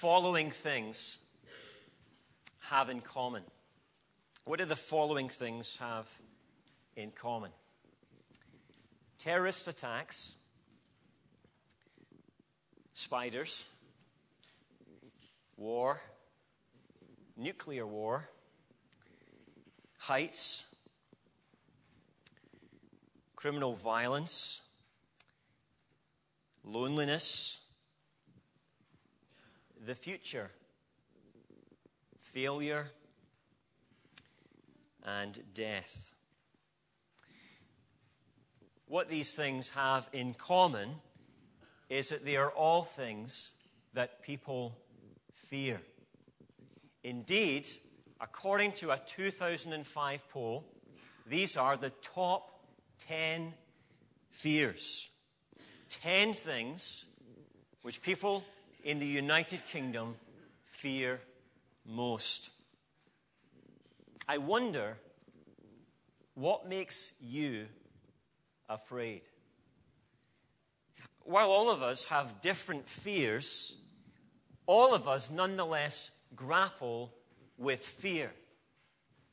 following things have in common? What do the following things have in common? Terrorist attacks, spiders, war, nuclear war, heights, criminal violence, loneliness, the future, failure, and death. What these things have in common is that they are all things that people fear. Indeed, according to a 2005 poll, these are the top 10 fears. 10 things which people in the United Kingdom fear most. I wonder what makes you afraid? While all of us have different fears, all of us nonetheless grapple with fear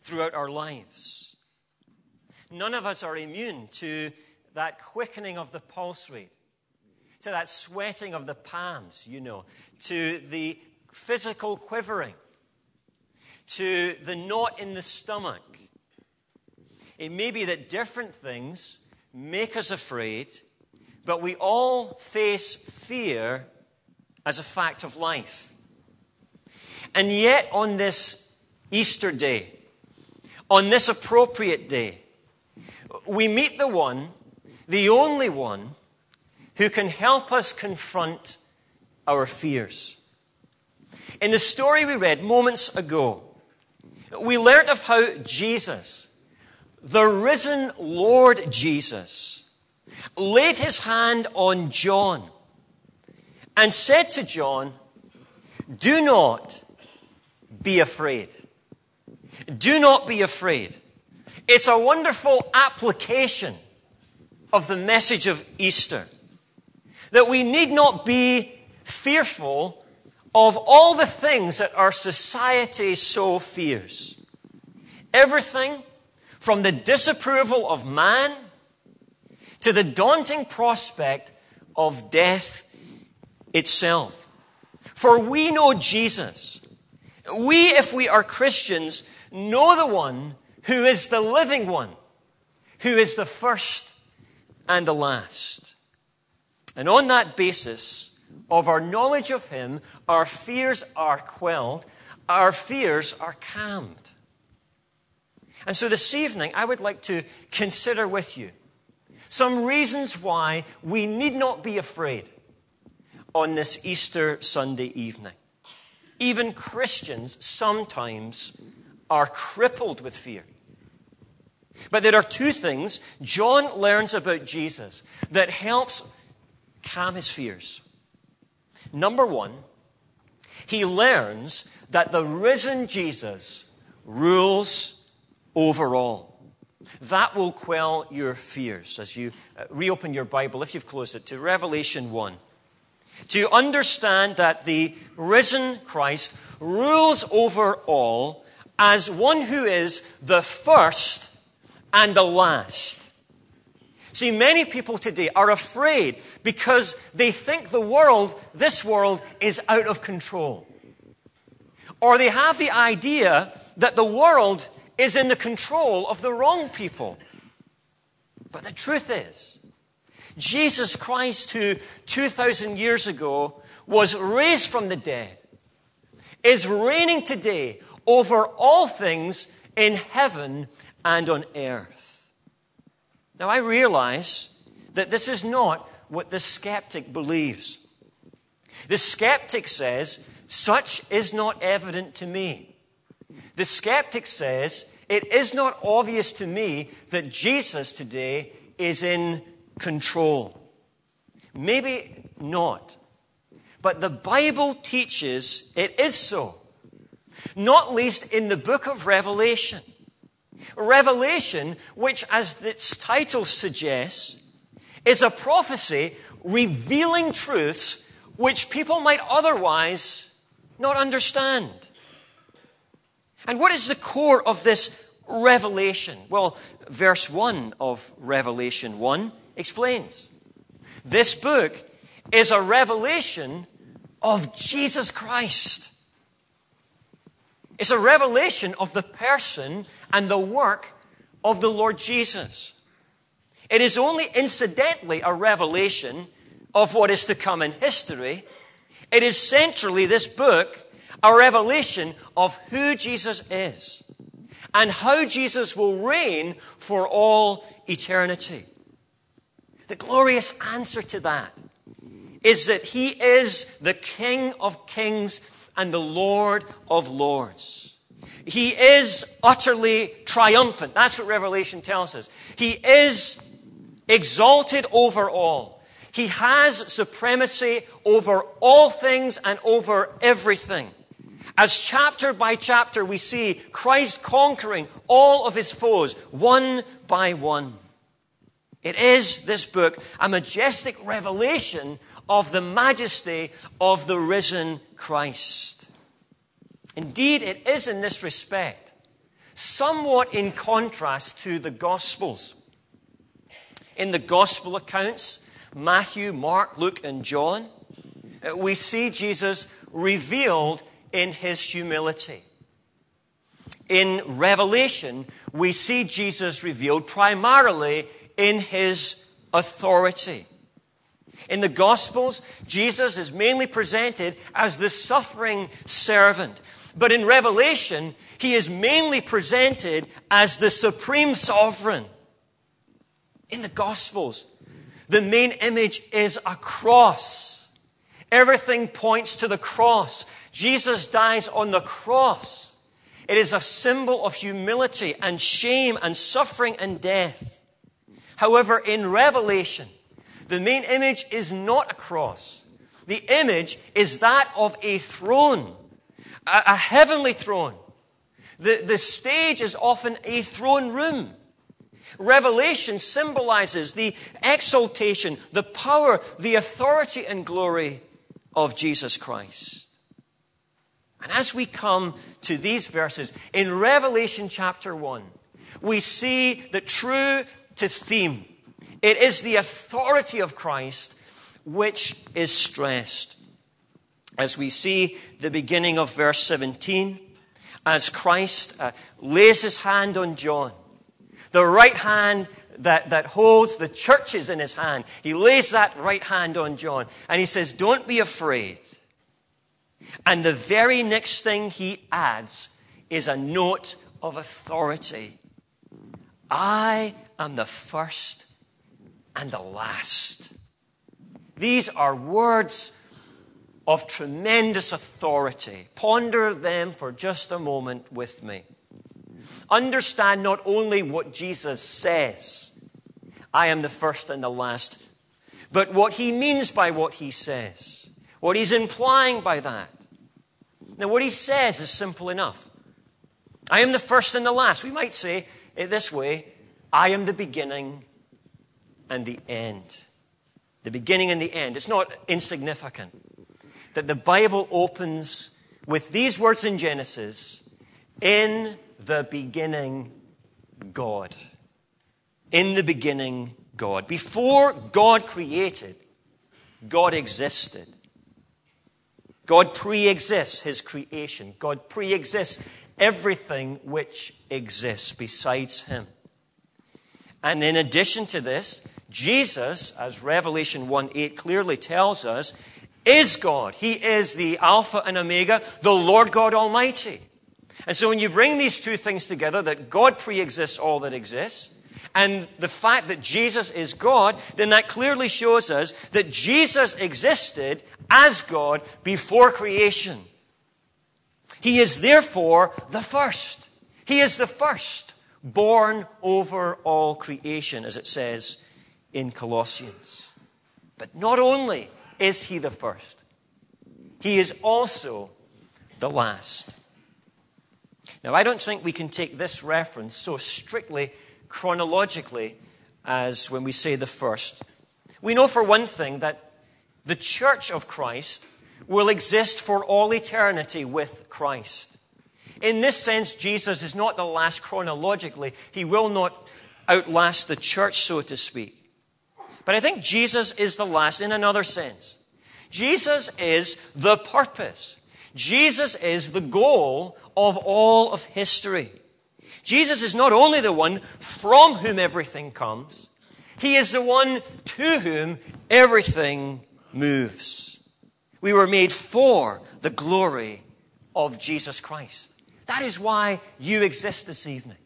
throughout our lives. None of us are immune to that quickening of the pulse rate, to that sweating of the palms, you know, to the physical quivering, to the knot in the stomach. It may be that different things make us afraid, but we all face fear as a fact of life. And yet, on this Easter day, on this appropriate day, we meet the one, the only one, who can help us confront our fears. In the story we read moments ago, we learned of how Jesus, the risen Lord Jesus, laid his hand on John and said to John, Do not be afraid. Do not be afraid. It's a wonderful application of the message of Easter that we need not be fearful of all the things that our society so fears. Everything from the disapproval of man to the daunting prospect of death itself. For we know Jesus. We, if we are Christians, know the one who is the living one, who is the first and the last. And on that basis of our knowledge of him, our fears are quelled, our fears are calmed. And so this evening, I would like to consider with you some reasons why we need not be afraid on this Easter Sunday evening. Even Christians sometimes are crippled with fear. But there are two things John learns about Jesus that helps calm his fears. Number one, he learns that the risen Jesus rules over all. That will quell your fears as you uh, reopen your Bible, if you've closed it, to Revelation 1 to understand that the risen Christ rules over all as one who is the first and the last. See, many people today are afraid because they think the world, this world, is out of control. Or they have the idea that the world is in the control of the wrong people. But the truth is, Jesus Christ, who 2,000 years ago was raised from the dead, is reigning today over all things in heaven and on earth. Now, I realize that this is not what the skeptic believes. The skeptic says, Such is not evident to me. The skeptic says, It is not obvious to me that Jesus today is in control. Maybe not. But the Bible teaches it is so. Not least in the book of Revelation. Revelation, which, as its title suggests, is a prophecy revealing truths which people might otherwise not understand. And what is the core of this revelation? Well, verse 1 of Revelation 1 explains. This book is a revelation of Jesus Christ. It's a revelation of the person and the work of the Lord Jesus. It is only incidentally a revelation of what is to come in history. It is centrally, this book, a revelation of who Jesus is and how Jesus will reign for all eternity. The glorious answer to that is that he is the King of kings and the Lord of lords. He is utterly triumphant. That's what Revelation tells us. He is exalted over all. He has supremacy over all things and over everything. As chapter by chapter we see Christ conquering all of his foes one by one. It is, this book, a majestic revelation of the majesty of the risen Christ. Indeed, it is in this respect somewhat in contrast to the Gospels. In the Gospel accounts, Matthew, Mark, Luke, and John, uh, we see Jesus revealed in his humility. In Revelation, we see Jesus revealed primarily in his authority. In the Gospels, Jesus is mainly presented as the suffering servant. But in Revelation, he is mainly presented as the supreme sovereign. In the Gospels, the main image is a cross. Everything points to the cross. Jesus dies on the cross. It is a symbol of humility and shame and suffering and death. However, in Revelation, the main image is not a cross. The image is that of a throne, a, a heavenly throne. The, the stage is often a throne room. Revelation symbolizes the exaltation, the power, the authority and glory of Jesus Christ. And as we come to these verses in Revelation chapter 1, we see the true to theme it is the authority of Christ which is stressed. As we see the beginning of verse 17, as Christ uh, lays his hand on John, the right hand that, that holds the churches in his hand, he lays that right hand on John and he says, Don't be afraid. And the very next thing he adds is a note of authority. I am the first and the last. These are words of tremendous authority. Ponder them for just a moment with me. Understand not only what Jesus says, I am the first and the last, but what he means by what he says, what he's implying by that. Now, what he says is simple enough. I am the first and the last. We might say it this way I am the beginning and the end. The beginning and the end. It's not insignificant that the Bible opens with these words in Genesis In the beginning, God. In the beginning, God. Before God created, God existed. God pre exists his creation. God pre exists everything which exists besides him. And in addition to this, Jesus, as Revelation 1 8 clearly tells us, is God. He is the Alpha and Omega, the Lord God Almighty. And so when you bring these two things together, that God pre exists all that exists, and the fact that Jesus is God, then that clearly shows us that Jesus existed as God before creation. He is therefore the first. He is the first, born over all creation, as it says in Colossians. But not only is he the first, he is also the last. Now, I don't think we can take this reference so strictly chronologically as when we say the first. We know, for one thing, that the church of Christ will exist for all eternity with Christ. In this sense, Jesus is not the last chronologically. He will not outlast the church, so to speak. But I think Jesus is the last in another sense. Jesus is the purpose. Jesus is the goal of all of history. Jesus is not only the one from whom everything comes, he is the one to whom everything moves. We were made for the glory of Jesus Christ. That is why you exist this evening.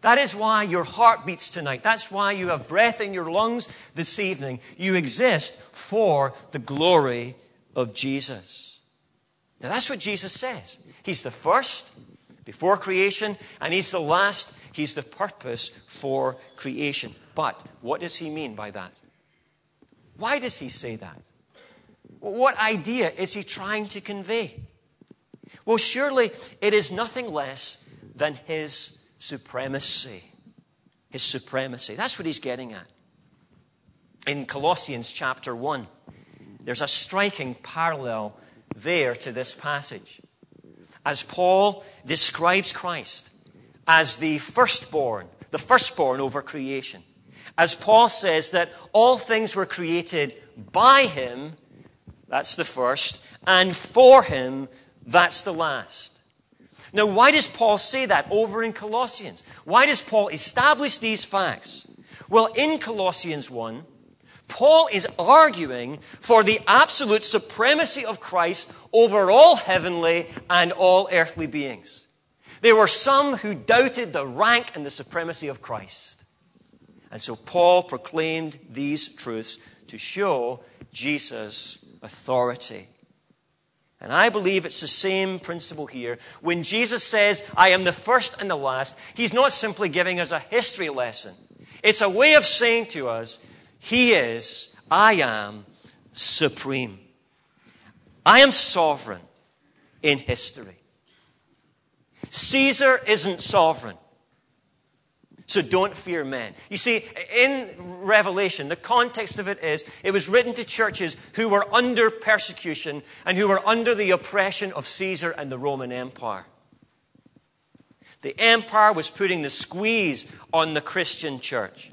That is why your heart beats tonight. That's why you have breath in your lungs this evening. You exist for the glory of Jesus. Now, that's what Jesus says. He's the first before creation, and He's the last. He's the purpose for creation. But what does He mean by that? Why does He say that? What idea is He trying to convey? Well, surely it is nothing less than His supremacy. His supremacy. That's what he's getting at. In Colossians chapter 1, there's a striking parallel there to this passage. As Paul describes Christ as the firstborn, the firstborn over creation. As Paul says that all things were created by him, that's the first, and for him, that's the last. Now, why does Paul say that over in Colossians? Why does Paul establish these facts? Well, in Colossians 1, Paul is arguing for the absolute supremacy of Christ over all heavenly and all earthly beings. There were some who doubted the rank and the supremacy of Christ. And so Paul proclaimed these truths to show Jesus' authority. And I believe it's the same principle here. When Jesus says, I am the first and the last, he's not simply giving us a history lesson. It's a way of saying to us, He is, I am supreme. I am sovereign in history. Caesar isn't sovereign. So don't fear men. You see, in Revelation, the context of it is it was written to churches who were under persecution and who were under the oppression of Caesar and the Roman Empire. The empire was putting the squeeze on the Christian church.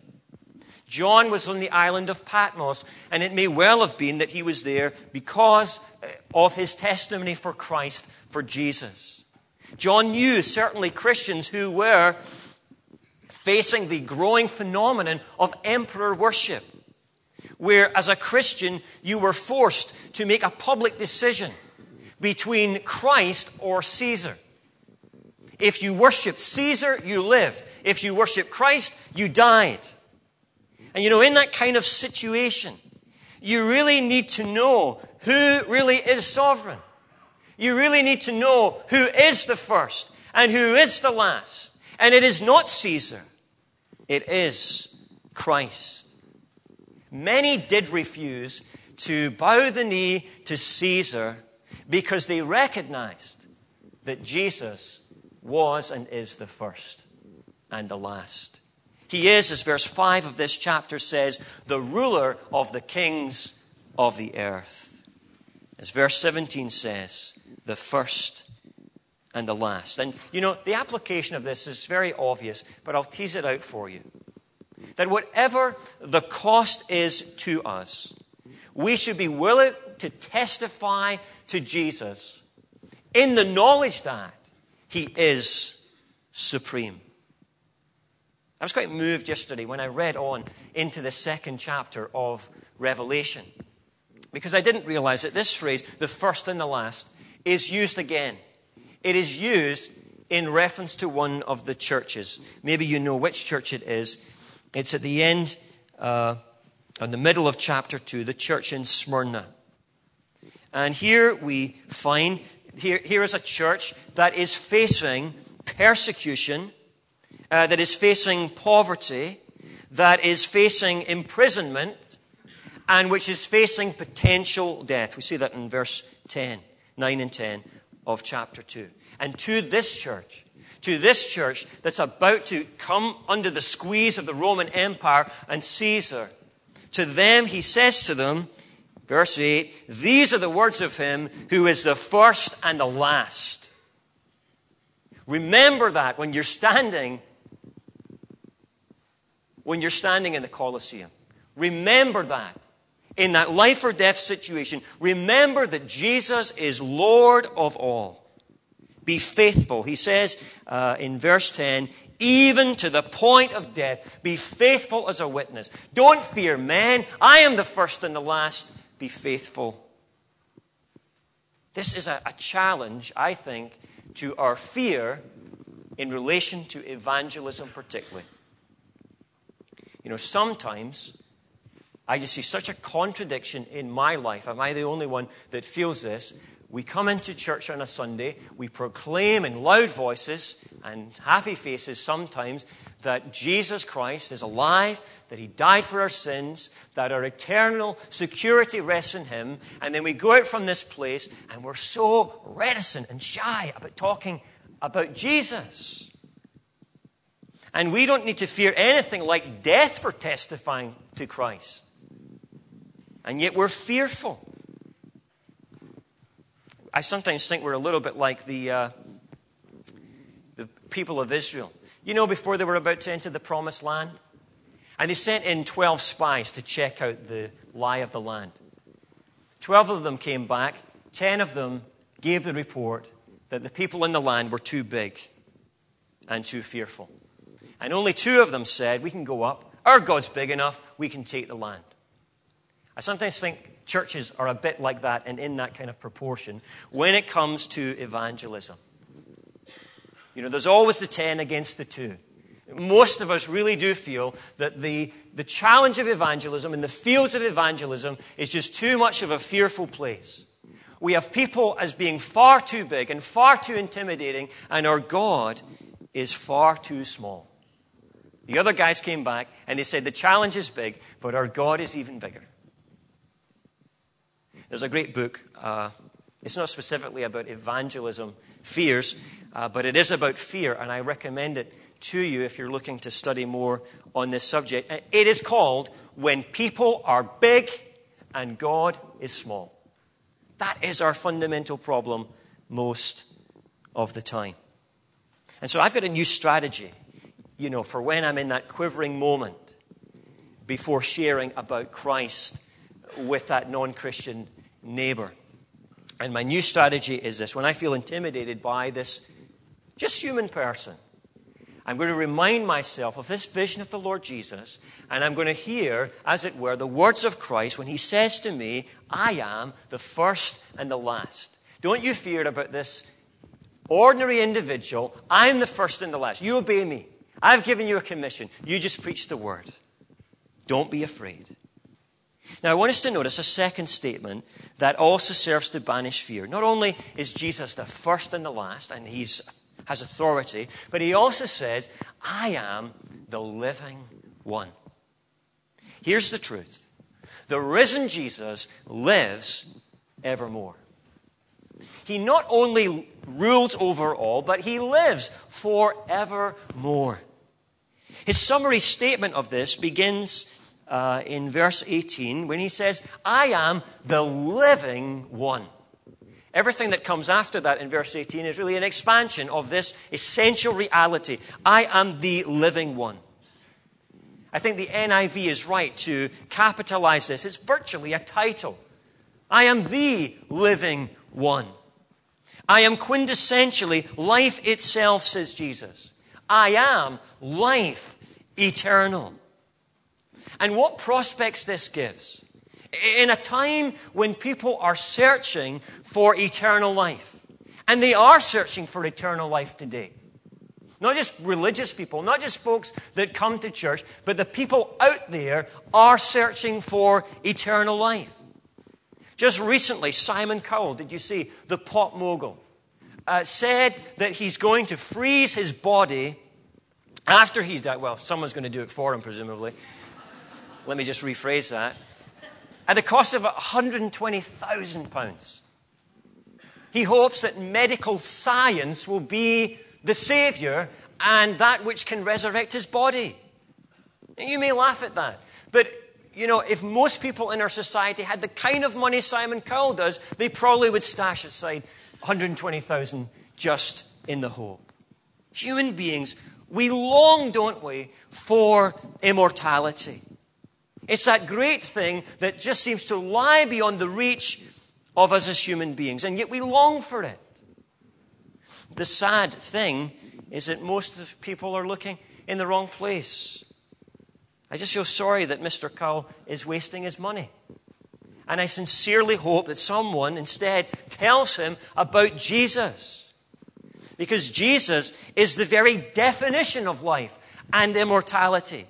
John was on the island of Patmos, and it may well have been that he was there because eh, of his testimony for Christ, for Jesus. John knew certainly Christians who were facing the growing phenomenon of emperor worship, where as a Christian you were forced to make a public decision between Christ or Caesar. If you worshiped Caesar, you lived. If you worshiped Christ, you died. And you know, in that kind of situation, you really need to know who really is sovereign. You really need to know who is the first and who is the last. And it is not Caesar. It is Christ. Many did refuse to bow the knee to Caesar because they recognized that Jesus was and is the first and the last. He is, as verse 5 of this chapter says, the ruler of the kings of the earth. As verse 17 says, the first and the last. And you know, the application of this is very obvious, but I'll tease it out for you. That whatever the cost is to us, we should be willing to testify to Jesus in the knowledge that he is supreme. I was quite moved yesterday when I read on into the second chapter of Revelation because I didn't realize that this phrase, the first and the last, is used again it is used in reference to one of the churches. Maybe you know which church it is. It's at the end, uh, in the middle of chapter 2, the church in Smyrna. And here we find, here, here is a church that is facing persecution, uh, that is facing poverty, that is facing imprisonment, and which is facing potential death. We see that in verse 10, 9 and 10 of chapter 2. And to this church, to this church that's about to come under the squeeze of the Roman Empire and Caesar, to them he says to them, Verse 8 These are the words of him who is the first and the last. Remember that when you're standing when you're standing in the Colosseum. Remember that. In that life or death situation, remember that Jesus is Lord of all. Be faithful. He says uh, in verse 10, even to the point of death, be faithful as a witness. Don't fear men. I am the first and the last. Be faithful. This is a, a challenge, I think, to our fear in relation to evangelism, particularly. You know, sometimes I just see such a contradiction in my life. Am I the only one that feels this? We come into church on a Sunday, we proclaim in loud voices and happy faces sometimes that Jesus Christ is alive, that He died for our sins, that our eternal security rests in Him, and then we go out from this place and we're so reticent and shy about talking about Jesus. And we don't need to fear anything like death for testifying to Christ. And yet we're fearful. I sometimes think we're a little bit like the, uh, the people of Israel. You know, before they were about to enter the promised land? And they sent in 12 spies to check out the lie of the land. 12 of them came back, 10 of them gave the report that the people in the land were too big and too fearful. And only two of them said, We can go up. Our God's big enough. We can take the land. I sometimes think churches are a bit like that and in that kind of proportion when it comes to evangelism. You know, there's always the 10 against the 2. Most of us really do feel that the, the challenge of evangelism and the fields of evangelism is just too much of a fearful place. We have people as being far too big and far too intimidating, and our God is far too small. The other guys came back and they said, The challenge is big, but our God is even bigger. There's a great book. Uh, it's not specifically about evangelism fears, uh, but it is about fear, and I recommend it to you if you're looking to study more on this subject. It is called When People Are Big and God is Small. That is our fundamental problem most of the time. And so I've got a new strategy you know, for when I'm in that quivering moment before sharing about Christ with that non Christian neighbor. And my new strategy is this when I feel intimidated by this just human person, I'm going to remind myself of this vision of the Lord Jesus, and I'm going to hear, as it were, the words of Christ when he says to me, I am the first and the last. Don't you fear about this ordinary individual. I'm the first and the last. You obey me. I've given you a commission. You just preach the word. Don't be afraid. Now, I want us to notice a second statement that also serves to banish fear. Not only is Jesus the first and the last, and he has authority, but he also says, I am the living one. Here's the truth the risen Jesus lives evermore. He not only rules over all, but he lives forevermore. His summary statement of this begins uh, in verse 18 when he says, I am the living one. Everything that comes after that in verse 18 is really an expansion of this essential reality. I am the living one. I think the NIV is right to capitalize this. It's virtually a title. I am the living one. I am quintessentially life itself, says Jesus. I am life eternal. And what prospects this gives? In a time when people are searching for eternal life, and they are searching for eternal life today. Not just religious people, not just folks that come to church, but the people out there are searching for eternal life. Just recently, Simon Cowell, did you see, the pop mogul, uh, said that he's going to freeze his body after he's died. Well, someone's going to do it for him, presumably. Let me just rephrase that. At the cost of £120,000. He hopes that medical science will be the Savior and that which can resurrect his body. You may laugh at that, but you know, if most people in our society had the kind of money Simon Cowell does, they probably would stash aside 120,000 just in the hope. Human beings, we long, don't we, for immortality. It's that great thing that just seems to lie beyond the reach of us as human beings, and yet we long for it. The sad thing is that most of people are looking in the wrong place. I just feel sorry that Mr. Cowell is wasting his money. And I sincerely hope that someone instead tells him about Jesus. Because Jesus is the very definition of life and immortality.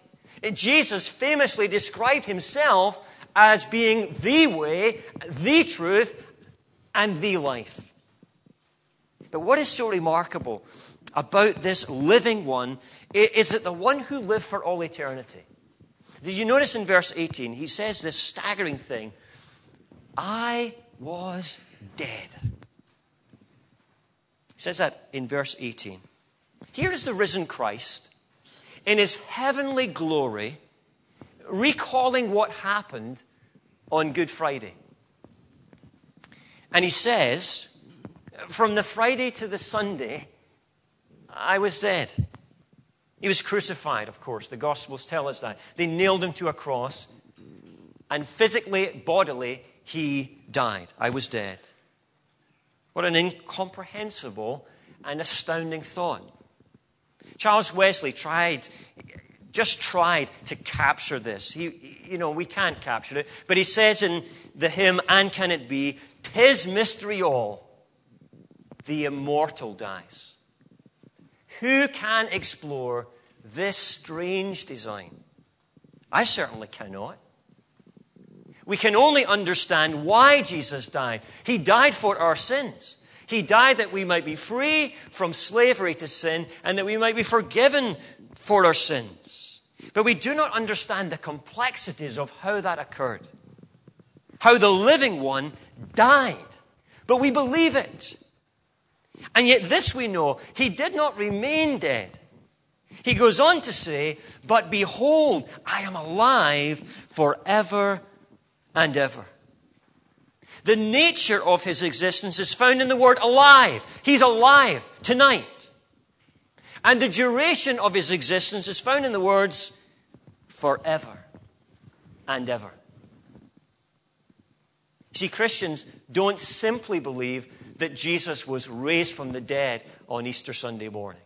Jesus famously described himself as being the way, the truth, and the life. But what is so remarkable about this living one is that the one who lived for all eternity. Did you notice in verse 18? He says this staggering thing I was dead. He says that in verse 18. Here is the risen Christ in his heavenly glory, recalling what happened on Good Friday. And he says, From the Friday to the Sunday, I was dead. He was crucified, of course. The Gospels tell us that. They nailed him to a cross, and physically, bodily, he died. I was dead. What an incomprehensible and astounding thought. Charles Wesley tried, just tried to capture this. He, you know, we can't capture it, but he says in the hymn, And Can It Be, Tis mystery all, the immortal dies. Who can explore this strange design? I certainly cannot. We can only understand why Jesus died. He died for our sins. He died that we might be free from slavery to sin and that we might be forgiven for our sins. But we do not understand the complexities of how that occurred. How the living one died. But we believe it. And yet, this we know, he did not remain dead. He goes on to say, But behold, I am alive forever and ever. The nature of his existence is found in the word alive. He's alive tonight. And the duration of his existence is found in the words forever and ever. See, Christians don't simply believe that Jesus was raised from the dead on Easter Sunday morning.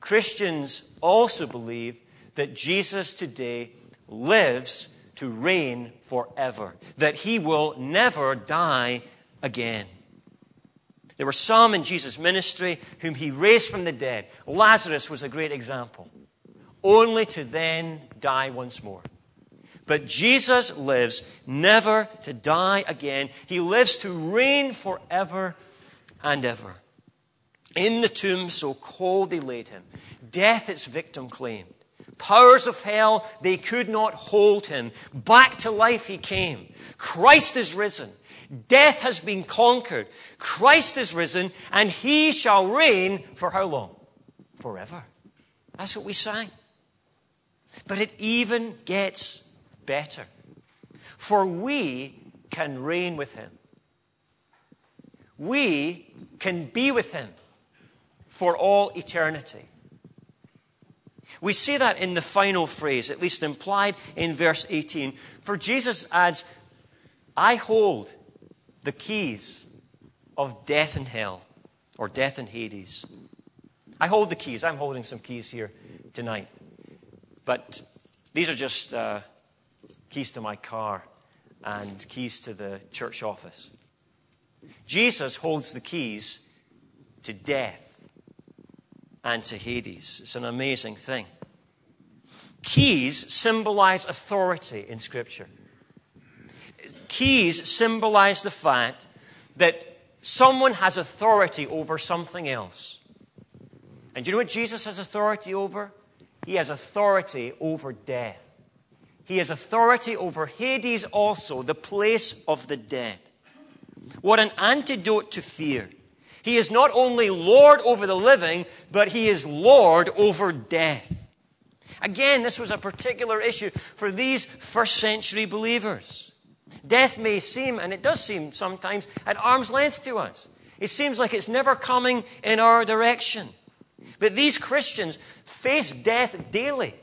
Christians also believe that Jesus today lives to reign forever, that he will never die again. There were some in Jesus' ministry whom he raised from the dead. Lazarus was a great example, only to then die once more. But Jesus lives never to die again. He lives to reign forever and ever. In the tomb, so cold they laid him. Death its victim claimed. Powers of hell, they could not hold him. Back to life he came. Christ is risen. Death has been conquered. Christ is risen, and he shall reign for how long? Forever. That's what we sang. But it even gets better. For we can reign with him. We can be with him for all eternity. We see that in the final phrase, at least implied in verse 18. For Jesus adds, I hold the keys of death and hell, or death and Hades. I hold the keys. I'm holding some keys here tonight. But these are just uh, keys to my car and keys to the church office. Jesus holds the keys to death and to Hades. It's an amazing thing. Keys symbolize authority in Scripture. Keys symbolize the fact that someone has authority over something else. And do you know what Jesus has authority over? He has authority over death. He has authority over Hades also, the place of the dead. What an antidote to fear. He is not only Lord over the living, but he is Lord over death. Again, this was a particular issue for these first century believers. Death may seem, and it does seem sometimes, at arm's length to us. It seems like it's never coming in our direction. But these Christians face death daily.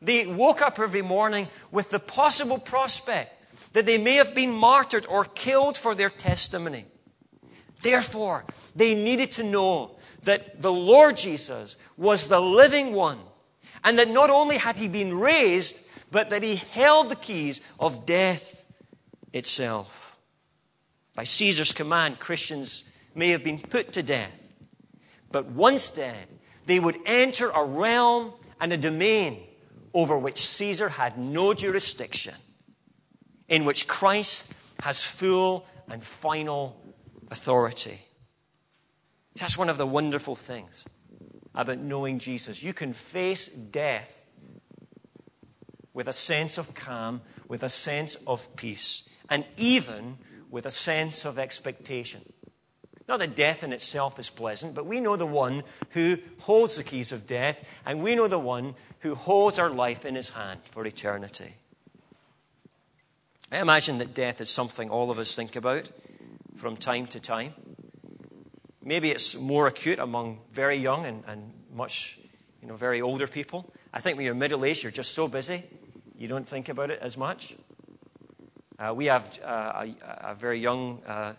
They woke up every morning with the possible prospect that they may have been martyred or killed for their testimony. Therefore, they needed to know that the Lord Jesus was the living one, and that not only had he been raised, but that he held the keys of death itself. By Caesar's command, Christians may have been put to death, but once dead, they would enter a realm and a domain over which Caesar had no jurisdiction, in which Christ has full and final authority. That's one of the wonderful things about knowing Jesus. You can face death with a sense of calm, with a sense of peace, and even with a sense of expectation. Not that death in itself is pleasant, but we know the one who holds the keys of death, and we know the one who holds our life in his hand for eternity. I imagine that death is something all of us think about from time to time. Maybe it's more acute among very young and, and much, you know, very older people. I think when you're middle aged, you're just so busy, you don't think about it as much. Uh, we have uh, a, a, very young uh,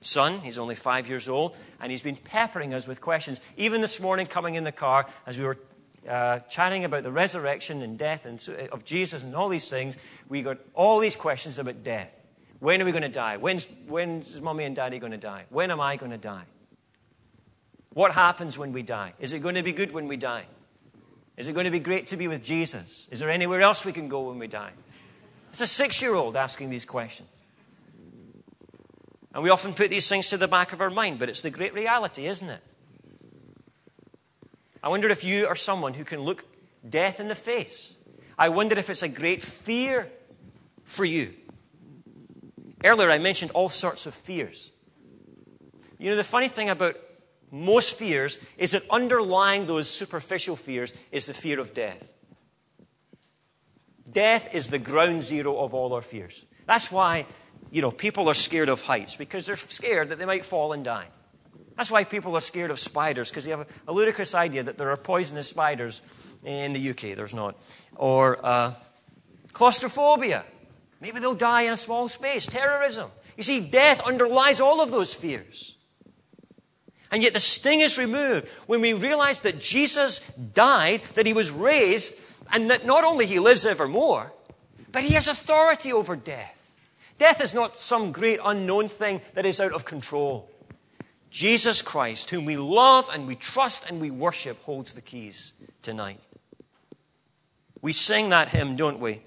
son. He's only five years old, and he's been peppering us with questions. Even this morning, coming in the car, as we were uh, chatting about the resurrection and death and so, of Jesus and all these things, we got all these questions about death. When are we going to die? When's, when's mommy and daddy going to die? When am I going to die? What happens when we die? Is it going to be good when we die? Is it going to be great to be with Jesus? Is there anywhere else we can go when we die? It's a six year old asking these questions. And we often put these things to the back of our mind, but it's the great reality, isn't it? I wonder if you are someone who can look death in the face. I wonder if it's a great fear for you. Earlier, I mentioned all sorts of fears. You know, the funny thing about most fears is that underlying those superficial fears is the fear of death. Death is the ground zero of all our fears. That's why, you know, people are scared of heights, because they're scared that they might fall and die. That's why people are scared of spiders, because they have a, ludicrous idea that there are poisonous spiders in the UK. There's not. Or uh, claustrophobia. Maybe they'll die in a small space. Terrorism. You see, death underlies all of those fears. And yet the sting is removed when we realize that Jesus died, that he was raised, and that not only he lives evermore, but he has authority over death. Death is not some great unknown thing that is out of control. Jesus Christ, whom we love and we trust and we worship, holds the keys tonight. We sing that hymn, don't we?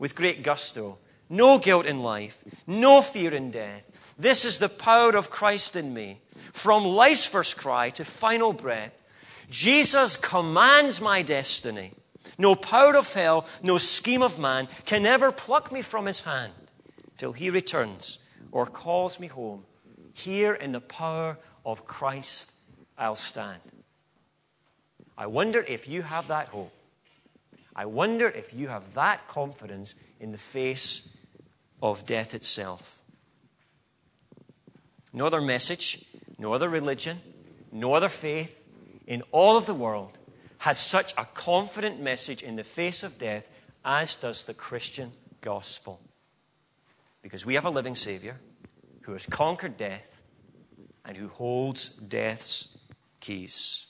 With great gusto. No guilt in life, no fear in death. This is the power of Christ in me. From life's first cry to final breath, Jesus commands my destiny. No power of hell, no scheme of man can ever pluck me from his hand till he returns or calls me home. Here in the power of Christ, I'll stand. I wonder if you have that hope. I wonder if you have that confidence in the face of death itself. No other message, no other religion, no other faith in all of the world has such a confident message in the face of death as does the Christian gospel. Because we have a living Savior who has conquered death and who holds death's keys.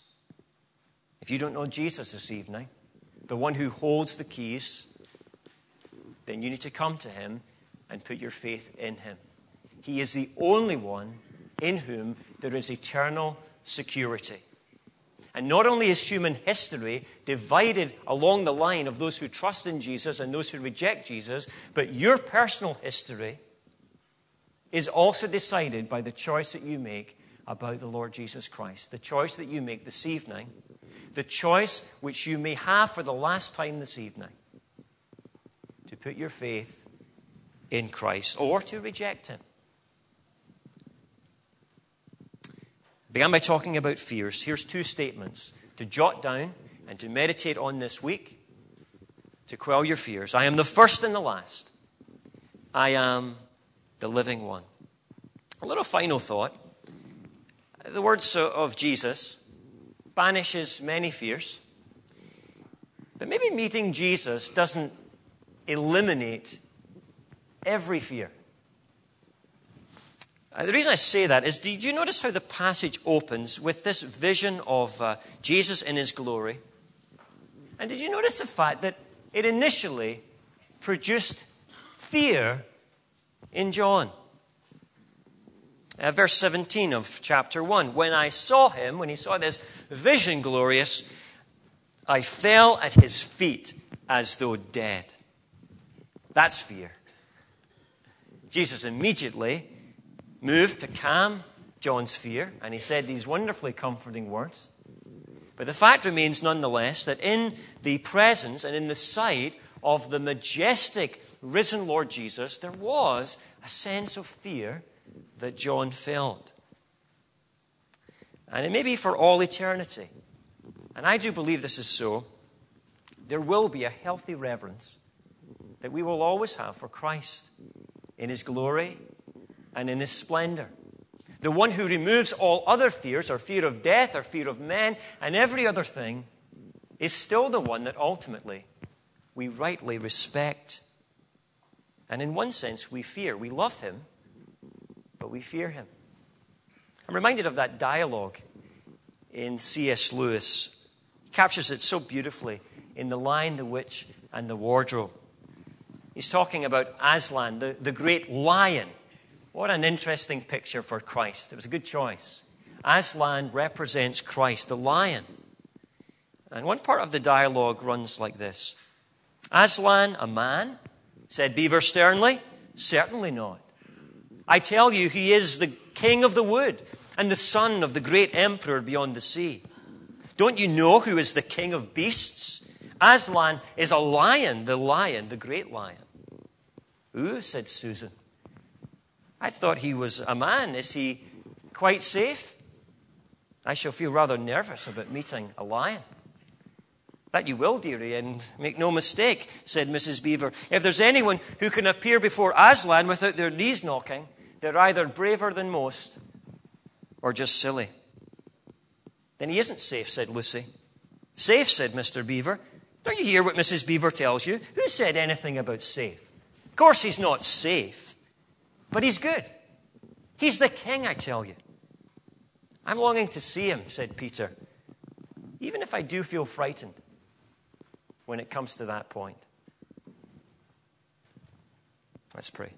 If you don't know Jesus this evening, the one who holds the keys, then you need to come to him and put your faith in him. He is the only one in whom there is eternal security. And not only is human history divided along the line of those who trust in Jesus and those who reject Jesus, but your personal history is also decided by the choice that you make about the Lord Jesus Christ. The choice that you make this evening, the choice which you may have for the last time this evening to put your faith in Christ or to reject Him. began by talking about fears. Here's two statements to jot down and to meditate on this week to quell your fears. I am the first and the last. I am the living one. A little final thought. The words of Jesus banishes many fears. But maybe meeting Jesus doesn't eliminate every fear. Uh, the reason I say that is did you notice how the passage opens with this vision of uh, Jesus in his glory? And did you notice the fact that it initially produced fear in John? Uh, verse 17 of chapter 1. When I saw him, when he saw this vision glorious, I fell at his feet as though dead. That's fear. Jesus immediately moved to calm John's fear, and he said these wonderfully comforting words. But the fact remains, nonetheless, that in the presence and in the sight of the majestic risen Lord Jesus, there was a sense of fear that John felt. And it may be for all eternity. And I do believe this is so. There will be a healthy reverence that we will always have for Christ in his glory and in his splendor. The one who removes all other fears, or fear of death, or fear of men, and every other thing, is still the one that ultimately we rightly respect. And in one sense, we fear. We love him, but we fear him. I'm reminded of that dialogue in C.S. Lewis. He captures it so beautifully in The Lion, the Witch, and the Wardrobe. He's talking about Aslan, the, the great lion. What an interesting picture for Christ. It was a good choice. Aslan represents Christ, the lion. And one part of the dialogue runs like this Aslan, a man? said Beaver sternly. Certainly not. I tell you, he is the king of the wood and the son of the great emperor beyond the sea. Don't you know who is the king of beasts? Aslan is a lion, the lion, the great lion. Ooh, said Susan. I thought he was a man. Is he quite safe? I shall feel rather nervous about meeting a lion. That you will, dearie, and make no mistake, said Mrs. Beaver. If there's anyone who can appear before Aslan without their knees knocking, they're either braver than most or just silly. Then he isn't safe, said Lucy. Safe, said Mr. Beaver. Don't you hear what Mrs. Beaver tells you? Who said anything about safe? Of course, he's not safe, but he's good. He's the king, I tell you. I'm longing to see him, said Peter, even if I do feel frightened when it comes to that point. Let's pray.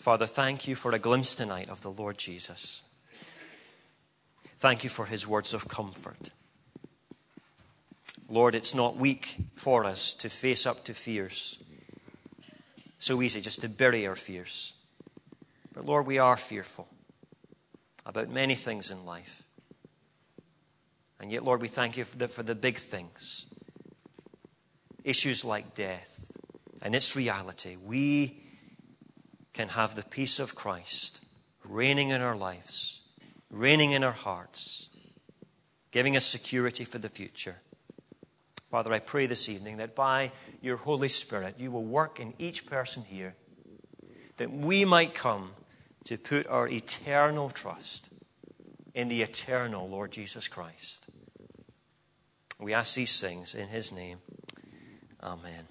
Father, thank you for a glimpse tonight of the Lord Jesus. Thank you for his words of comfort. Lord, it's not weak for us to face up to fears. So easy just to bury our fears. But Lord, we are fearful about many things in life. And yet, Lord, we thank you for the, for the big things. Issues like death and its reality. We can have the peace of Christ reigning in our lives, reigning in our hearts, giving us security for the future. Father, I pray this evening that by your Holy Spirit, you will work in each person here, that we might come to put our eternal trust in the eternal Lord Jesus Christ. We ask these things in his name. Amen.